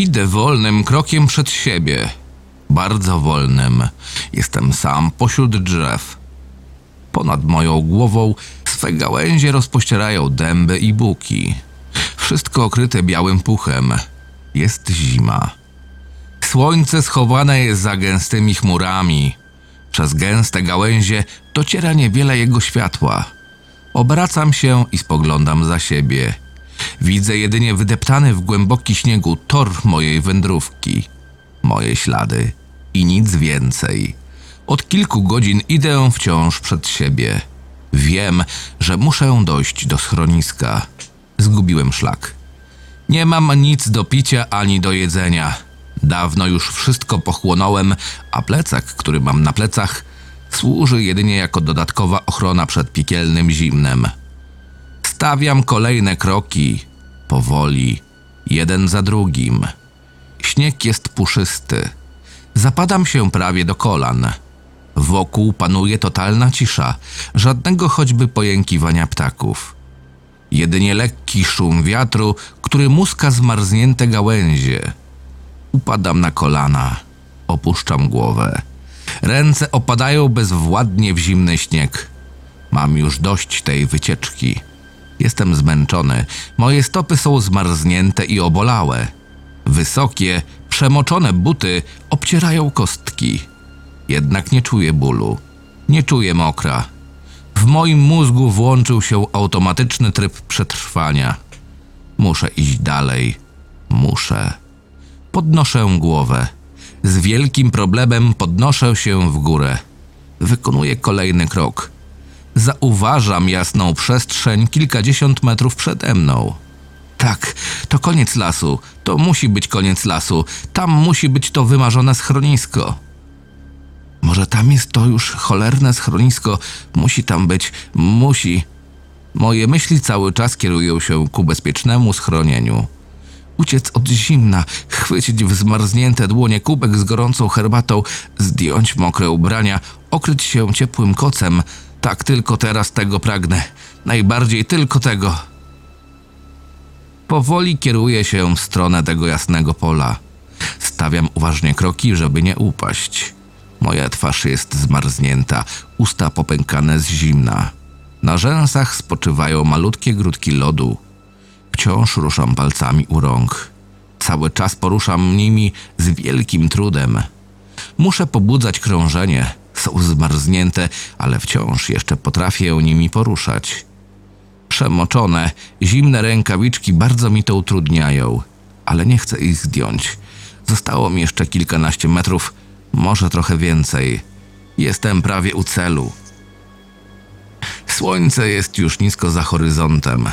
Idę wolnym krokiem przed siebie. Bardzo wolnym. Jestem sam pośród drzew. Ponad moją głową swe gałęzie rozpościerają dęby i buki. Wszystko okryte białym puchem. Jest zima. Słońce schowane jest za gęstymi chmurami. Przez gęste gałęzie dociera niewiele jego światła. Obracam się i spoglądam za siebie. Widzę jedynie wydeptany w głęboki śniegu tor mojej wędrówki. Moje ślady i nic więcej. Od kilku godzin idę wciąż przed siebie. Wiem, że muszę dojść do schroniska. Zgubiłem szlak. Nie mam nic do picia ani do jedzenia. Dawno już wszystko pochłonąłem, a plecak, który mam na plecach, służy jedynie jako dodatkowa ochrona przed piekielnym zimnem. Stawiam kolejne kroki, powoli, jeden za drugim. Śnieg jest puszysty. Zapadam się prawie do kolan. Wokół panuje totalna cisza, żadnego choćby pojękiwania ptaków. Jedynie lekki szum wiatru, który muska zmarznięte gałęzie. Upadam na kolana, opuszczam głowę. Ręce opadają bezwładnie w zimny śnieg. Mam już dość tej wycieczki. Jestem zmęczony, moje stopy są zmarznięte i obolałe. Wysokie, przemoczone buty obcierają kostki. Jednak nie czuję bólu, nie czuję mokra. W moim mózgu włączył się automatyczny tryb przetrwania. Muszę iść dalej, muszę. Podnoszę głowę. Z wielkim problemem podnoszę się w górę. Wykonuję kolejny krok. Zauważam jasną przestrzeń kilkadziesiąt metrów przede mną. Tak, to koniec lasu. To musi być koniec lasu. Tam musi być to wymarzone schronisko. Może tam jest to już cholerne schronisko. Musi tam być. Musi. Moje myśli cały czas kierują się ku bezpiecznemu schronieniu. Uciec od zimna, chwycić w zmarznięte dłonie kubek z gorącą herbatą, zdjąć mokre ubrania, okryć się ciepłym kocem. Tak tylko teraz tego pragnę. Najbardziej tylko tego. Powoli kieruję się w stronę tego jasnego pola. Stawiam uważnie kroki, żeby nie upaść. Moja twarz jest zmarznięta, usta popękane z zimna. Na rzęsach spoczywają malutkie grudki lodu. Wciąż ruszam palcami u rąk. Cały czas poruszam nimi z wielkim trudem. Muszę pobudzać krążenie. Są zmarznięte, ale wciąż jeszcze potrafię nimi poruszać. Przemoczone, zimne rękawiczki bardzo mi to utrudniają, ale nie chcę ich zdjąć. Zostało mi jeszcze kilkanaście metrów, może trochę więcej. Jestem prawie u celu. Słońce jest już nisko za horyzontem.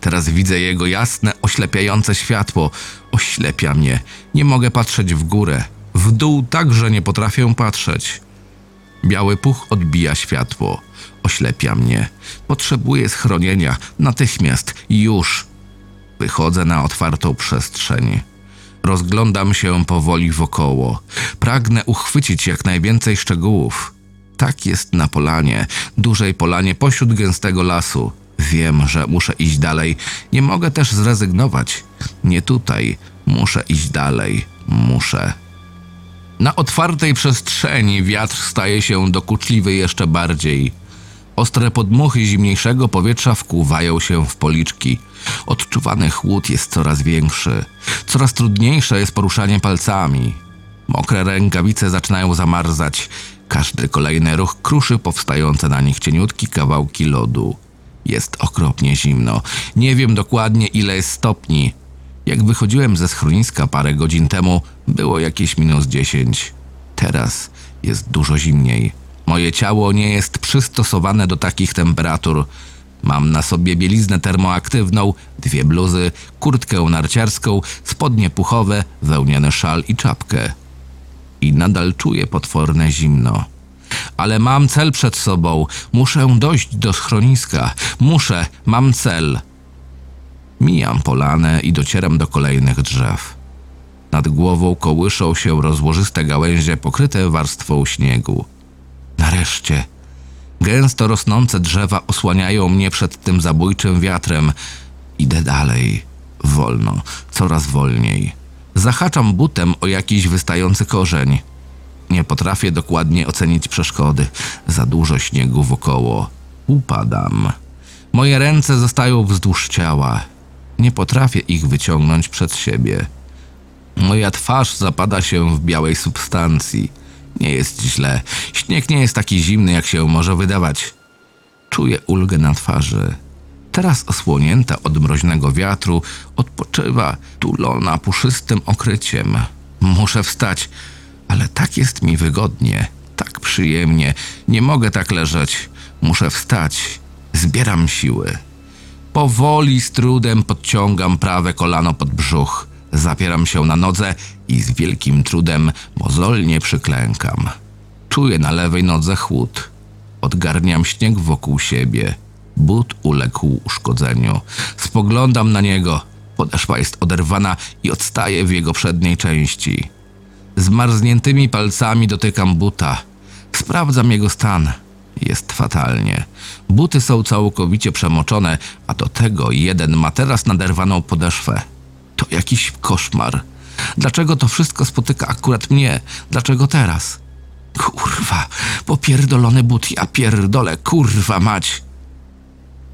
Teraz widzę jego jasne, oślepiające światło. Oślepia mnie. Nie mogę patrzeć w górę. W dół także nie potrafię patrzeć. Biały puch odbija światło. Oślepia mnie. Potrzebuję schronienia. Natychmiast. Już. Wychodzę na otwartą przestrzeń. Rozglądam się powoli wokoło. Pragnę uchwycić jak najwięcej szczegółów. Tak jest na polanie, dużej polanie pośród gęstego lasu. Wiem, że muszę iść dalej. Nie mogę też zrezygnować. Nie tutaj. Muszę iść dalej. Muszę. Na otwartej przestrzeni wiatr staje się dokuczliwy jeszcze bardziej. Ostre podmuchy zimniejszego powietrza wkłuwają się w policzki. Odczuwany chłód jest coraz większy. Coraz trudniejsze jest poruszanie palcami. Mokre rękawice zaczynają zamarzać. Każdy kolejny ruch kruszy powstające na nich cieniutki kawałki lodu. Jest okropnie zimno. Nie wiem dokładnie ile jest stopni. Jak wychodziłem ze schroniska parę godzin temu, było jakieś minus 10. Teraz jest dużo zimniej. Moje ciało nie jest przystosowane do takich temperatur. Mam na sobie bieliznę termoaktywną, dwie bluzy, kurtkę narciarską, spodnie puchowe, wełniany szal i czapkę. I nadal czuję potworne zimno. Ale mam cel przed sobą. Muszę dojść do schroniska. Muszę, mam cel. Mijam polanę i docieram do kolejnych drzew. Nad głową kołyszą się rozłożyste gałęzie pokryte warstwą śniegu. Nareszcie. Gęsto rosnące drzewa osłaniają mnie przed tym zabójczym wiatrem. Idę dalej. Wolno, coraz wolniej. Zahaczam butem o jakiś wystający korzeń. Nie potrafię dokładnie ocenić przeszkody. Za dużo śniegu wokoło. Upadam. Moje ręce zostają wzdłuż ciała. Nie potrafię ich wyciągnąć przed siebie. Moja twarz zapada się w białej substancji. Nie jest źle. Śnieg nie jest taki zimny, jak się może wydawać. Czuję ulgę na twarzy. Teraz osłonięta od mroźnego wiatru, odpoczywa, tulona puszystym okryciem. Muszę wstać, ale tak jest mi wygodnie, tak przyjemnie. Nie mogę tak leżeć. Muszę wstać. Zbieram siły. Powoli, z trudem podciągam prawe kolano pod brzuch. Zapieram się na nodze i z wielkim trudem mozolnie przyklękam. Czuję na lewej nodze chłód. Odgarniam śnieg wokół siebie. But uległ uszkodzeniu. Spoglądam na niego. Podeszwa jest oderwana i odstaje w jego przedniej części. Zmarzniętymi palcami dotykam buta. Sprawdzam jego stan. Jest fatalnie. Buty są całkowicie przemoczone, a do tego jeden ma teraz naderwaną podeszwę. To jakiś koszmar. Dlaczego to wszystko spotyka akurat mnie? Dlaczego teraz? Kurwa, popierdolony but, ja pierdolę, kurwa mać.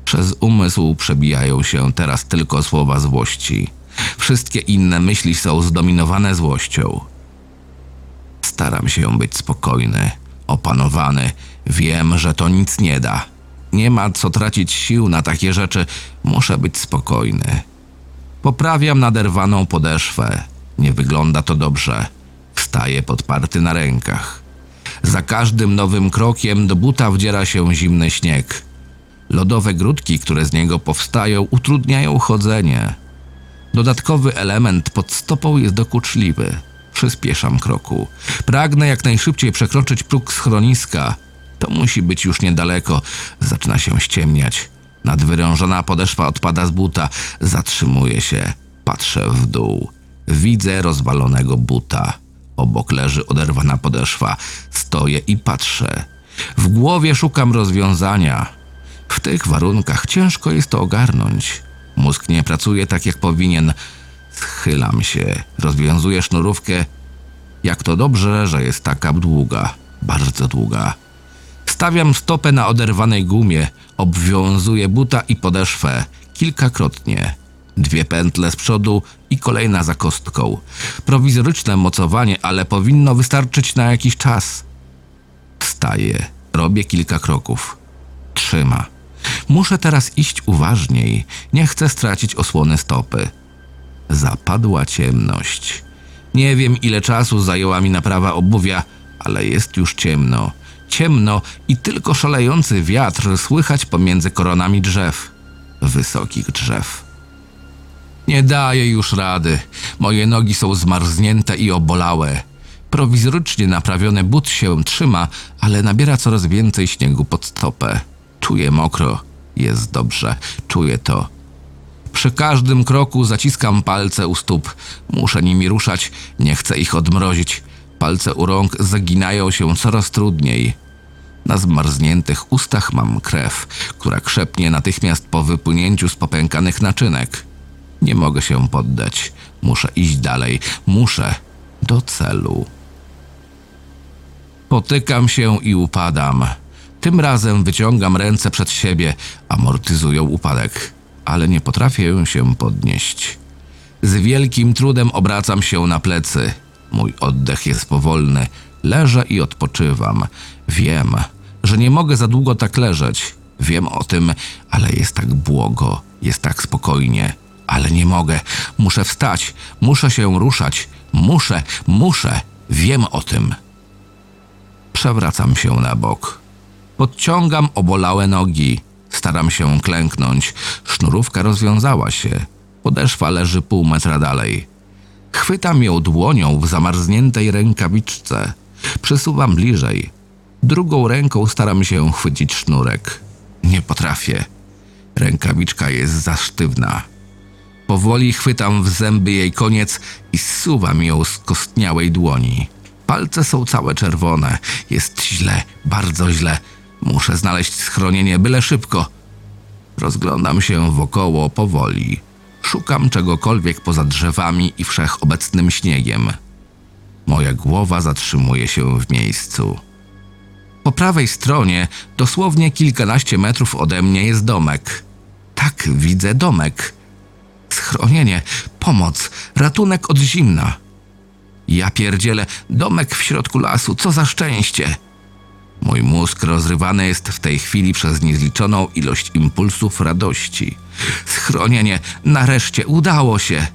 Przez umysł przebijają się teraz tylko słowa złości. Wszystkie inne myśli są zdominowane złością. Staram się być spokojny, opanowany. Wiem, że to nic nie da. Nie ma co tracić sił na takie rzeczy. Muszę być spokojny. Poprawiam naderwaną podeszwę. Nie wygląda to dobrze. Wstaję podparty na rękach. Za każdym nowym krokiem do buta wdziera się zimny śnieg. Lodowe grudki, które z niego powstają, utrudniają chodzenie. Dodatkowy element pod stopą jest dokuczliwy. Przyspieszam kroku. Pragnę jak najszybciej przekroczyć próg schroniska. To musi być już niedaleko. Zaczyna się ściemniać. Nadwyrężona podeszwa odpada z buta. Zatrzymuję się. Patrzę w dół. Widzę rozwalonego buta. Obok leży oderwana podeszwa. Stoję i patrzę. W głowie szukam rozwiązania. W tych warunkach ciężko jest to ogarnąć. Mózg nie pracuje tak jak powinien. Schylam się, rozwiązuję sznurówkę. Jak to dobrze, że jest taka długa, bardzo długa. Stawiam stopę na oderwanej gumie, obwiązuję buta i podeszwę kilkakrotnie. Dwie pętle z przodu i kolejna za kostką. Prowizoryczne mocowanie, ale powinno wystarczyć na jakiś czas. Wstaję, robię kilka kroków. Trzyma. Muszę teraz iść uważniej. Nie chcę stracić osłony stopy. Zapadła ciemność. Nie wiem, ile czasu zajęła mi naprawa obuwia, ale jest już ciemno. Ciemno i tylko szalejący wiatr słychać pomiędzy koronami drzew. Wysokich drzew. Nie daję już rady. Moje nogi są zmarznięte i obolałe. Prowizorycznie naprawiony but się trzyma, ale nabiera coraz więcej śniegu pod stopę. Czuję mokro. Jest dobrze. Czuję to. Przy każdym kroku zaciskam palce u stóp. Muszę nimi ruszać, nie chcę ich odmrozić. Palce u rąk zaginają się coraz trudniej. Na zmarzniętych ustach mam krew, która krzepnie natychmiast po wypłynięciu z popękanych naczynek. Nie mogę się poddać. Muszę iść dalej. Muszę do celu. Potykam się i upadam. Tym razem wyciągam ręce przed siebie, amortyzują upadek, ale nie potrafię się podnieść. Z wielkim trudem obracam się na plecy. Mój oddech jest powolny. Leżę i odpoczywam. Wiem, że nie mogę za długo tak leżeć. Wiem o tym, ale jest tak błogo, jest tak spokojnie. Ale nie mogę. Muszę wstać, muszę się ruszać. Muszę, muszę. Wiem o tym. Przewracam się na bok. Podciągam obolałe nogi. Staram się klęknąć. Sznurówka rozwiązała się. Podeszwa leży pół metra dalej. Chwytam ją dłonią w zamarzniętej rękawiczce. Przesuwam bliżej. Drugą ręką staram się chwycić sznurek. Nie potrafię. Rękawiczka jest za sztywna. Powoli chwytam w zęby jej koniec i zsuwam ją z kostniałej dłoni. Palce są całe czerwone. Jest źle, bardzo źle. Muszę znaleźć schronienie byle szybko. Rozglądam się wokoło powoli. Szukam czegokolwiek poza drzewami i wszechobecnym śniegiem. Moja głowa zatrzymuje się w miejscu. Po prawej stronie, dosłownie kilkanaście metrów ode mnie, jest domek. Tak, widzę domek. Schronienie, pomoc, ratunek od zimna. Ja pierdzielę, domek w środku lasu, co za szczęście! Mój mózg rozrywany jest w tej chwili przez niezliczoną ilość impulsów radości. Schronienie, nareszcie udało się!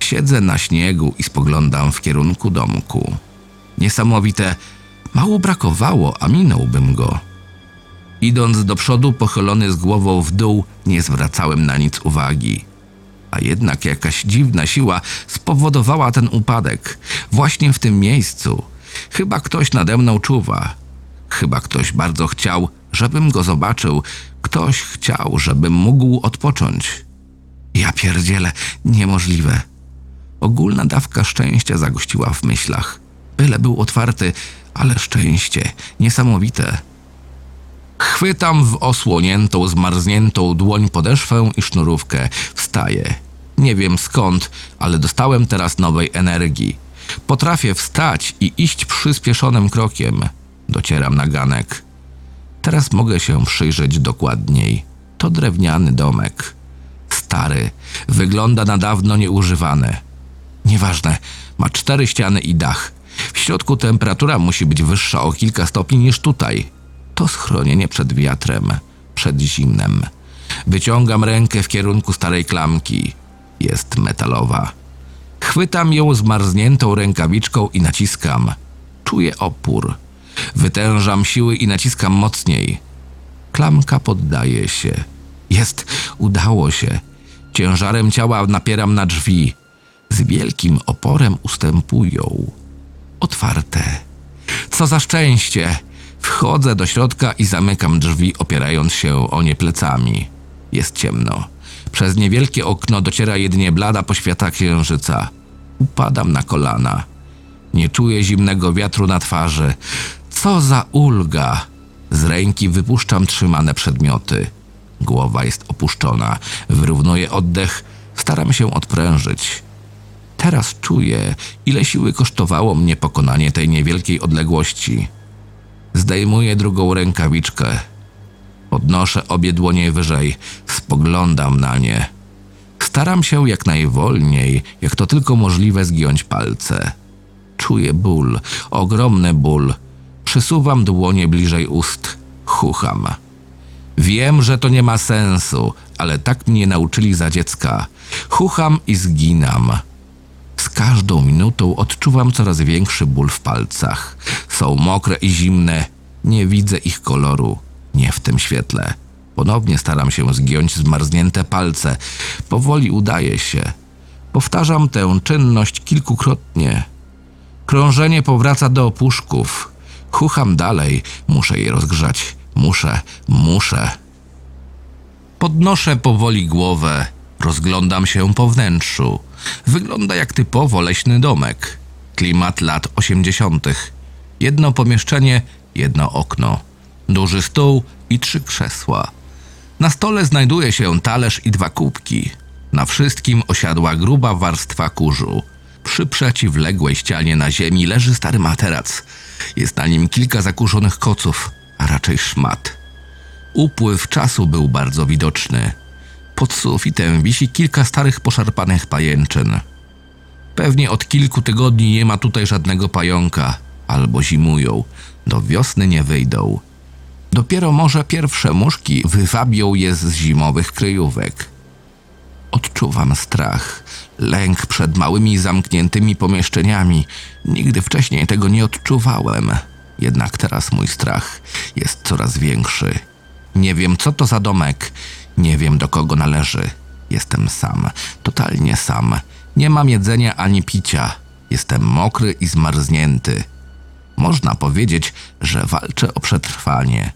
Siedzę na śniegu i spoglądam w kierunku domku. Niesamowite, mało brakowało, a minąłbym go. Idąc do przodu, pochylony z głową w dół, nie zwracałem na nic uwagi. A jednak jakaś dziwna siła spowodowała ten upadek. Właśnie w tym miejscu. Chyba ktoś nade mną czuwa. Chyba ktoś bardzo chciał, żebym go zobaczył. Ktoś chciał, żebym mógł odpocząć. Ja pierdzielę, niemożliwe. Ogólna dawka szczęścia zagościła w myślach. Byle był otwarty, ale szczęście, niesamowite. Chwytam w osłoniętą, zmarzniętą dłoń podeszwę i sznurówkę. Wstaję. Nie wiem skąd, ale dostałem teraz nowej energii. Potrafię wstać i iść przyspieszonym krokiem. Docieram na ganek. Teraz mogę się przyjrzeć dokładniej. To drewniany domek. Stary, wygląda na dawno nieużywany. Nieważne, ma cztery ściany i dach. W środku temperatura musi być wyższa o kilka stopni niż tutaj. To schronienie przed wiatrem, przed zimnem. Wyciągam rękę w kierunku starej klamki. Jest metalowa. Chwytam ją zmarzniętą rękawiczką i naciskam. Czuję opór. Wytężam siły i naciskam mocniej. Klamka poddaje się. Jest, udało się. Ciężarem ciała napieram na drzwi. Z wielkim oporem ustępują. Otwarte. Co za szczęście! Wchodzę do środka i zamykam drzwi, opierając się o nie plecami. Jest ciemno. Przez niewielkie okno dociera jedynie blada poświata księżyca. Upadam na kolana. Nie czuję zimnego wiatru na twarzy. Co za ulga! Z ręki wypuszczam trzymane przedmioty. Głowa jest opuszczona. Wyrównuję oddech. Staram się odprężyć. Teraz czuję, ile siły kosztowało mnie pokonanie tej niewielkiej odległości. Zdejmuję drugą rękawiczkę. Podnoszę obie dłonie wyżej, spoglądam na nie. Staram się jak najwolniej, jak to tylko możliwe, zgiąć palce. Czuję ból, ogromny ból. Przesuwam dłonie bliżej ust, chucham. Wiem, że to nie ma sensu, ale tak mnie nauczyli za dziecka. Chucham i zginam. Z każdą minutą odczuwam coraz większy ból w palcach. Są mokre i zimne. Nie widzę ich koloru. Nie w tym świetle. Ponownie staram się zgiąć zmarznięte palce. Powoli udaje się. Powtarzam tę czynność kilkukrotnie. Krążenie powraca do opuszków. Chucham dalej. Muszę je rozgrzać. Muszę, muszę. Podnoszę powoli głowę. Rozglądam się po wnętrzu. Wygląda jak typowo leśny domek. Klimat lat osiemdziesiątych. Jedno pomieszczenie, jedno okno. Duży stół i trzy krzesła. Na stole znajduje się talerz i dwa kubki. Na wszystkim osiadła gruba warstwa kurzu. Przy przeciwległej ścianie na ziemi leży stary materac. Jest na nim kilka zakurzonych koców, a raczej szmat. Upływ czasu był bardzo widoczny. Pod sufitem wisi kilka starych poszarpanych pajęczyn. Pewnie od kilku tygodni nie ma tutaj żadnego pająka, albo zimują, do wiosny nie wyjdą. Dopiero może pierwsze muszki wywabią je z zimowych kryjówek. Odczuwam strach, lęk przed małymi zamkniętymi pomieszczeniami. Nigdy wcześniej tego nie odczuwałem. Jednak teraz mój strach jest coraz większy. Nie wiem, co to za domek, nie wiem, do kogo należy. Jestem sam, totalnie sam. Nie mam jedzenia ani picia. Jestem mokry i zmarznięty. Można powiedzieć, że walczę o przetrwanie.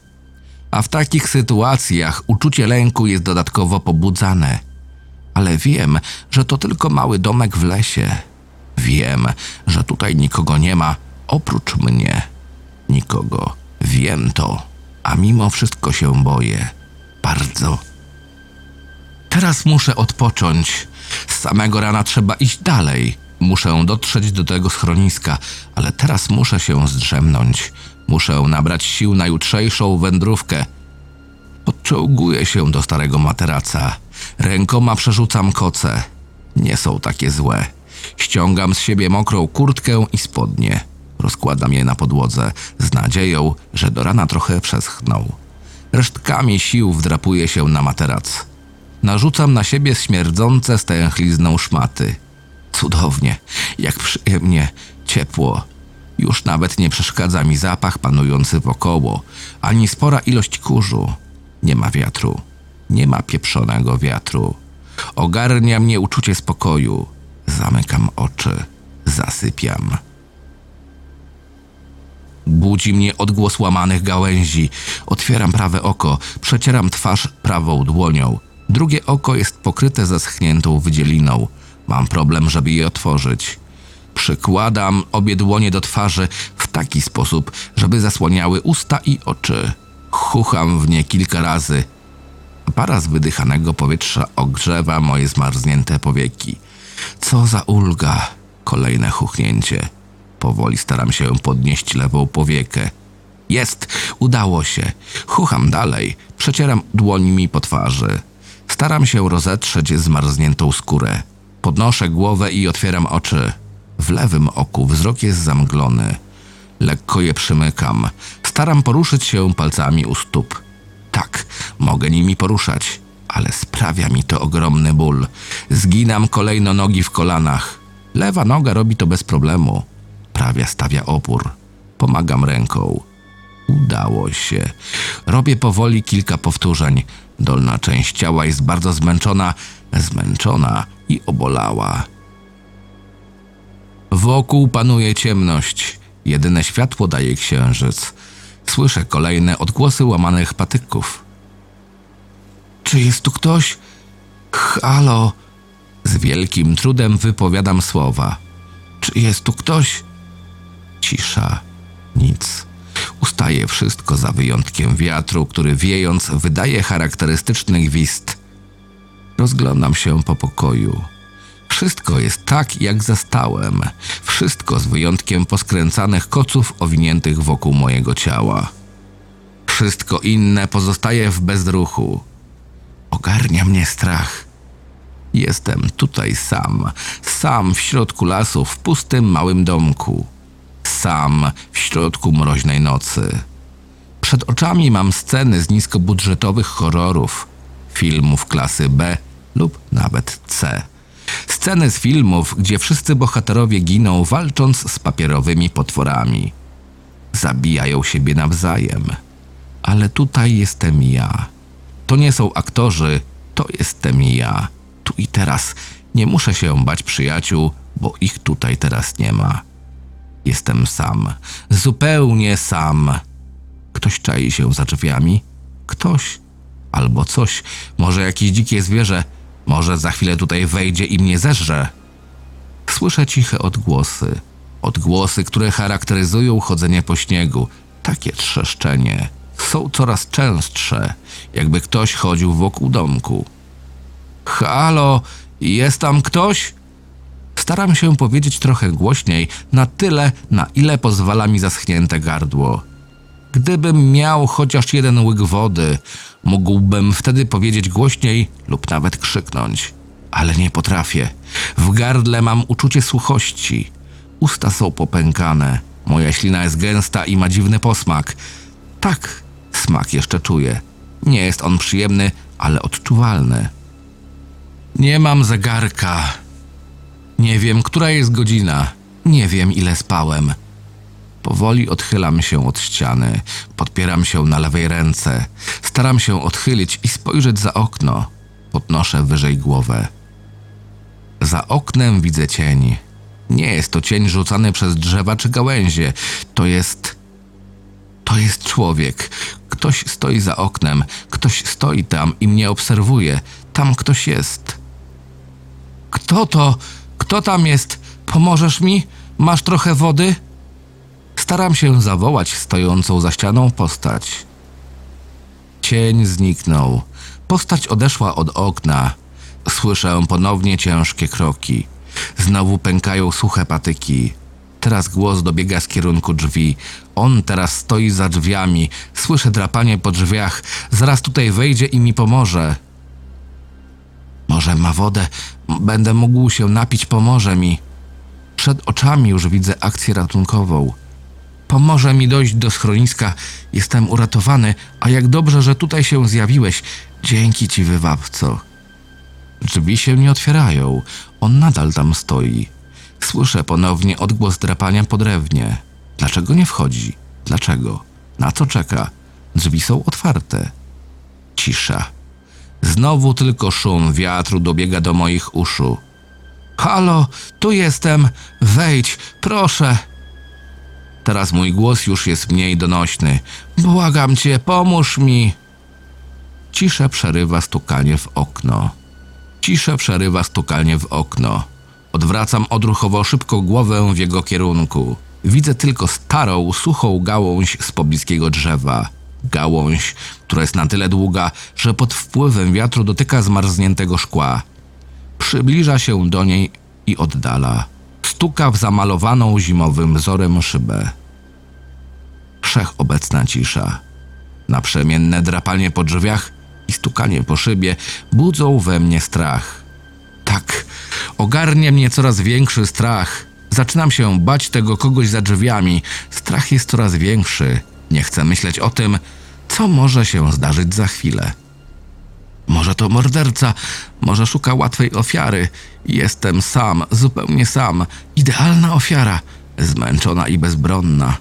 A w takich sytuacjach uczucie lęku jest dodatkowo pobudzane. Ale wiem, że to tylko mały domek w lesie. Wiem, że tutaj nikogo nie ma oprócz mnie. Nikogo. Wiem to, a mimo wszystko się boję. Bardzo. Teraz muszę odpocząć. Z samego rana trzeba iść dalej. Muszę dotrzeć do tego schroniska, ale teraz muszę się zdrzemnąć. Muszę nabrać sił na jutrzejszą wędrówkę. Podczołguję się do starego materaca. Rękoma przerzucam koce. Nie są takie złe. Ściągam z siebie mokrą kurtkę i spodnie. Rozkładam je na podłodze z nadzieją, że do rana trochę przeschną. Resztkami sił wdrapuję się na materac. Narzucam na siebie śmierdzące stęchlizną szmaty. Cudownie, jak przyjemnie, ciepło. Już nawet nie przeszkadza mi zapach panujący wokoło, ani spora ilość kurzu. Nie ma wiatru. Nie ma pieprzonego wiatru. Ogarnia mnie uczucie spokoju. Zamykam oczy. Zasypiam. Budzi mnie odgłos łamanych gałęzi. Otwieram prawe oko, przecieram twarz prawą dłonią. Drugie oko jest pokryte zaschniętą wydzieliną. Mam problem, żeby je otworzyć. Przykładam obie dłonie do twarzy w taki sposób, żeby zasłaniały usta i oczy. Chucham w nie kilka razy. Para z wydychanego powietrza ogrzewa moje zmarznięte powieki. Co za ulga! Kolejne chuchnięcie. Powoli staram się podnieść lewą powiekę. Jest! Udało się. Chucham dalej. Przecieram dłońmi po twarzy. Staram się rozetrzeć zmarzniętą skórę. Podnoszę głowę i otwieram oczy. W lewym oku wzrok jest zamglony. Lekko je przymykam. Staram poruszyć się palcami u stóp. Tak, mogę nimi poruszać, ale sprawia mi to ogromny ból. Zginam kolejno nogi w kolanach. Lewa noga robi to bez problemu. Prawie stawia opór. Pomagam ręką. Udało się. Robię powoli kilka powtórzeń. Dolna część ciała jest bardzo zmęczona, zmęczona i obolała. Wokół panuje ciemność. Jedyne światło daje księżyc. Słyszę kolejne odgłosy łamanych patyków. Czy jest tu ktoś? Halo! Z wielkim trudem wypowiadam słowa. Czy jest tu ktoś? Cisza. Nic. Ustaje wszystko za wyjątkiem wiatru, który wiejąc wydaje charakterystyczny gwizd. Rozglądam się po pokoju. Wszystko jest tak, jak zastałem. Wszystko z wyjątkiem poskręcanych koców owiniętych wokół mojego ciała. Wszystko inne pozostaje w bezruchu. Ogarnia mnie strach. Jestem tutaj sam, sam w środku lasu, w pustym małym domku. Sam w środku mroźnej nocy. Przed oczami mam sceny z niskobudżetowych horrorów, filmów klasy B lub nawet C. Sceny z filmów, gdzie wszyscy bohaterowie giną walcząc z papierowymi potworami. Zabijają siebie nawzajem. Ale tutaj jestem ja. To nie są aktorzy, to jestem ja. Tu i teraz. Nie muszę się bać przyjaciół, bo ich tutaj teraz nie ma. Jestem sam, zupełnie sam. Ktoś czai się za drzwiami? Ktoś albo coś, może jakieś dzikie zwierzę, może za chwilę tutaj wejdzie i mnie zeżre. Słyszę ciche odgłosy. Odgłosy, które charakteryzują chodzenie po śniegu. Takie trzeszczenie. Są coraz częstsze, jakby ktoś chodził wokół domku. Halo, jest tam ktoś? Staram się powiedzieć trochę głośniej, na tyle, na ile pozwala mi zaschnięte gardło. Gdybym miał chociaż jeden łyk wody, mógłbym wtedy powiedzieć głośniej lub nawet krzyknąć. Ale nie potrafię. W gardle mam uczucie suchości. Usta są popękane. Moja ślina jest gęsta i ma dziwny posmak. Tak, smak jeszcze czuję. Nie jest on przyjemny, ale odczuwalny. Nie mam zegarka. Nie wiem, która jest godzina. Nie wiem, ile spałem. Powoli odchylam się od ściany, podpieram się na lewej ręce, staram się odchylić i spojrzeć za okno. Podnoszę wyżej głowę. Za oknem widzę cień. Nie jest to cień rzucany przez drzewa czy gałęzie. To jest. To jest człowiek. Ktoś stoi za oknem, ktoś stoi tam i mnie obserwuje. Tam ktoś jest. Kto to? Kto tam jest? Pomożesz mi? Masz trochę wody? Staram się zawołać stojącą za ścianą postać. Cień zniknął. Postać odeszła od okna. Słyszę ponownie ciężkie kroki. Znowu pękają suche patyki. Teraz głos dobiega z kierunku drzwi. On teraz stoi za drzwiami. Słyszę drapanie po drzwiach. Zaraz tutaj wejdzie i mi pomoże. Może ma wodę, będę mógł się napić, pomoże mi. Przed oczami już widzę akcję ratunkową. Pomoże mi dojść do schroniska, jestem uratowany, a jak dobrze, że tutaj się zjawiłeś. Dzięki ci, wywabco. Drzwi się nie otwierają, on nadal tam stoi. Słyszę ponownie odgłos drapania po drewnie. Dlaczego nie wchodzi? Dlaczego? Na co czeka? Drzwi są otwarte. Cisza. Znowu tylko szum wiatru dobiega do moich uszu. Halo, tu jestem. Wejdź, proszę. Teraz mój głos już jest mniej donośny. Błagam cię, pomóż mi. Ciszę przerywa stukanie w okno. Ciszę przerywa stukanie w okno. Odwracam odruchowo szybko głowę w jego kierunku. Widzę tylko starą, suchą gałąź z pobliskiego drzewa. Gałąź, która jest na tyle długa, że pod wpływem wiatru dotyka zmarzniętego szkła. Przybliża się do niej i oddala. Stuka w zamalowaną zimowym wzorem szybę. Wszechobecna cisza. Naprzemienne drapanie po drzwiach i stukanie po szybie budzą we mnie strach. Tak, ogarnia mnie coraz większy strach. Zaczynam się bać tego kogoś za drzwiami. Strach jest coraz większy. Nie chcę myśleć o tym, co może się zdarzyć za chwilę. Może to morderca, może szuka łatwej ofiary. Jestem sam, zupełnie sam. Idealna ofiara, zmęczona i bezbronna.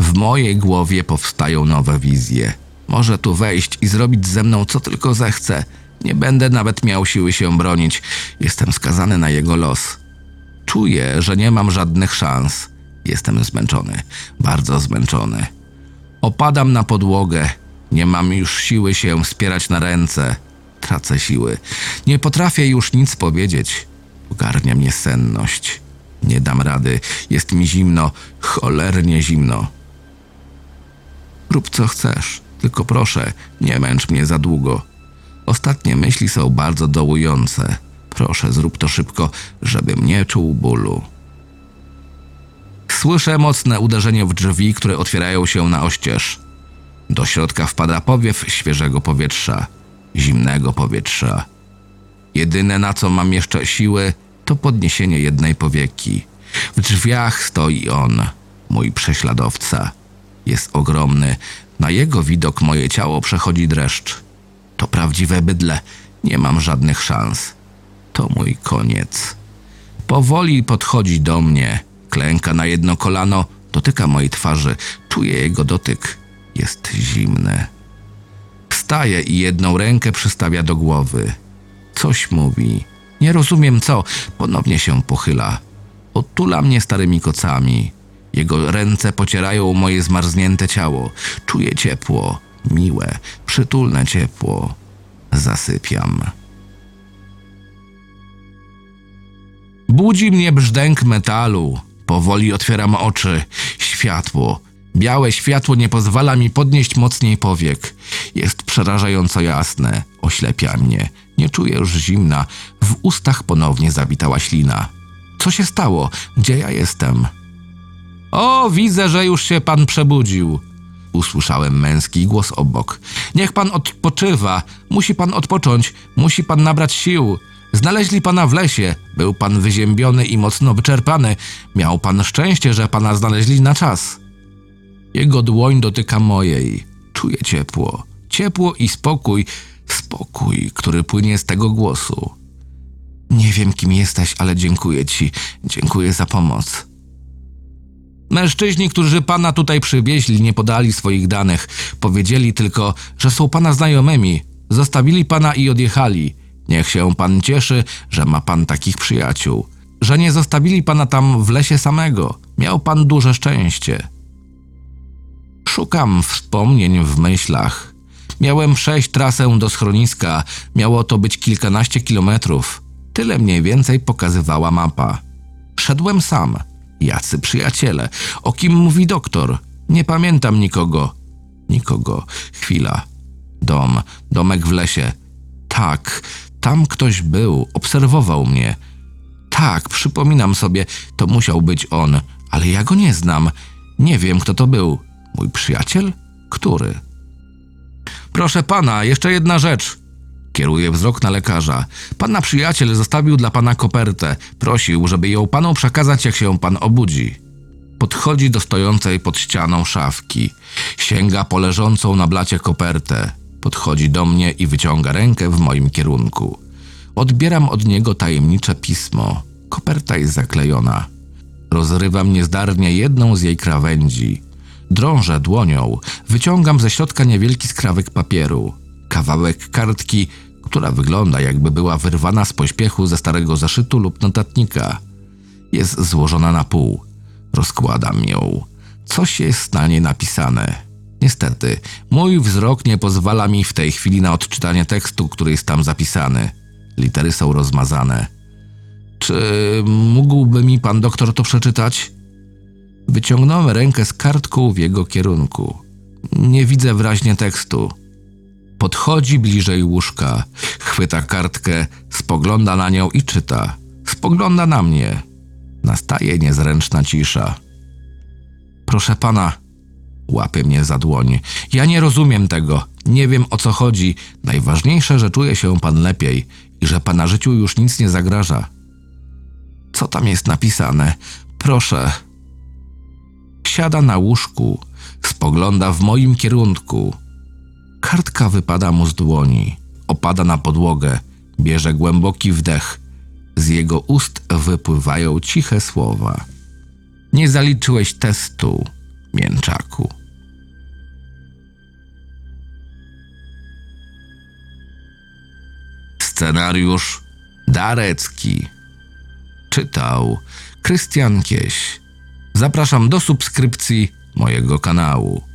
W mojej głowie powstają nowe wizje. Może tu wejść i zrobić ze mną co tylko zechce. Nie będę nawet miał siły się bronić. Jestem skazany na jego los. Czuję, że nie mam żadnych szans. Jestem zmęczony, bardzo zmęczony. Opadam na podłogę. Nie mam już siły się wspierać na ręce. Tracę siły. Nie potrafię już nic powiedzieć. Ogarnia mnie senność. Nie dam rady. Jest mi zimno, cholernie zimno. Rób co chcesz, tylko proszę, nie męcz mnie za długo. Ostatnie myśli są bardzo dołujące. Proszę, zrób to szybko, żebym nie czuł bólu. Słyszę mocne uderzenie w drzwi, które otwierają się na oścież. Do środka wpada powiew świeżego powietrza, zimnego powietrza. Jedyne na co mam jeszcze siły, to podniesienie jednej powieki. W drzwiach stoi on, mój prześladowca. Jest ogromny. Na jego widok moje ciało przechodzi dreszcz. To prawdziwe bydle. Nie mam żadnych szans. To mój koniec. Powoli podchodzi do mnie, klęka na jedno kolano, dotyka mojej twarzy, czuję jego dotyk. Jest zimny. Wstaje i jedną rękę przystawia do głowy. Coś mówi. Nie rozumiem co. Ponownie się pochyla. Otula mnie starymi kocami. Jego ręce pocierają moje zmarznięte ciało. Czuję ciepło, miłe, przytulne ciepło. Zasypiam. Budzi mnie brzdęk metalu. Powoli otwieram oczy. Światło. Białe światło nie pozwala mi podnieść mocniej powiek. Jest przerażająco jasne. Oślepia mnie. Nie czuję już zimna. W ustach ponownie zawitała ślina. Co się stało? Gdzie ja jestem? O, widzę, że już się pan przebudził. Usłyszałem męski głos obok. Niech pan odpoczywa. Musi pan odpocząć. Musi pan nabrać sił. Znaleźli pana w lesie. Był pan wyziębiony i mocno wyczerpany. Miał pan szczęście, że pana znaleźli na czas. Jego dłoń dotyka mojej. Czuję ciepło. Ciepło i spokój. Spokój, który płynie z tego głosu. Nie wiem, kim jesteś, ale dziękuję ci. Dziękuję za pomoc. Mężczyźni, którzy pana tutaj przywieźli, nie podali swoich danych. Powiedzieli tylko, że są pana znajomymi. Zostawili pana i odjechali. Niech się pan cieszy, że ma pan takich przyjaciół. Że nie zostawili pana tam w lesie samego. Miał pan duże szczęście. Szukam wspomnień w myślach. Miałem przejść trasę do schroniska. Miało to być kilkanaście kilometrów. Tyle mniej więcej pokazywała mapa. Szedłem sam. Jacy przyjaciele? O kim mówi doktor? Nie pamiętam nikogo. Nikogo. Chwila. Dom. Domek w lesie. Tak, Tam ktoś był, obserwował mnie. Tak, przypominam sobie, to musiał być on, ale ja go nie znam. Nie wiem, kto to był. Mój przyjaciel? Który? Proszę pana, jeszcze jedna rzecz. Kieruję wzrok na lekarza. Pana przyjaciel zostawił dla pana kopertę. Prosił, żeby ją panu przekazać, jak się pan obudzi. Podchodzi do stojącej pod ścianą szafki. Sięga po leżącą na blacie kopertę. Podchodzi do mnie i wyciąga rękę w moim kierunku. Odbieram od niego tajemnicze pismo. Koperta jest zaklejona. Rozrywam niezdarnie jedną z jej krawędzi. Drążę dłonią, wyciągam ze środka niewielki skrawek papieru. Kawałek kartki, która wygląda jakby była wyrwana z pośpiechu ze starego zeszytu lub notatnika. Jest złożona na pół. Rozkładam ją. Coś jest na niej napisane. Niestety, mój wzrok nie pozwala mi w tej chwili na odczytanie tekstu, który jest tam zapisany. Litery są rozmazane. Czy mógłby mi pan doktor to przeczytać? Wyciągnąłem rękę z kartką w jego kierunku. Nie widzę wyraźnie tekstu. Podchodzi bliżej łóżka, chwyta kartkę, spogląda na nią i czyta. Spogląda na mnie. Nastaje niezręczna cisza. Proszę pana, łapie mnie za dłoń. Ja nie rozumiem tego. Nie wiem o co chodzi. Najważniejsze, że czuje się pan lepiej i że pana życiu już nic nie zagraża. Co tam jest napisane? Proszę. Siada na łóżku, spogląda w moim kierunku. Kartka wypada mu z dłoni, opada na podłogę, bierze głęboki wdech. Z jego ust wypływają ciche słowa. Nie zaliczyłeś testu, mięczaku. Scenariusz Darecki. Czytał Krystian Kieś. Zapraszam do subskrypcji mojego kanału.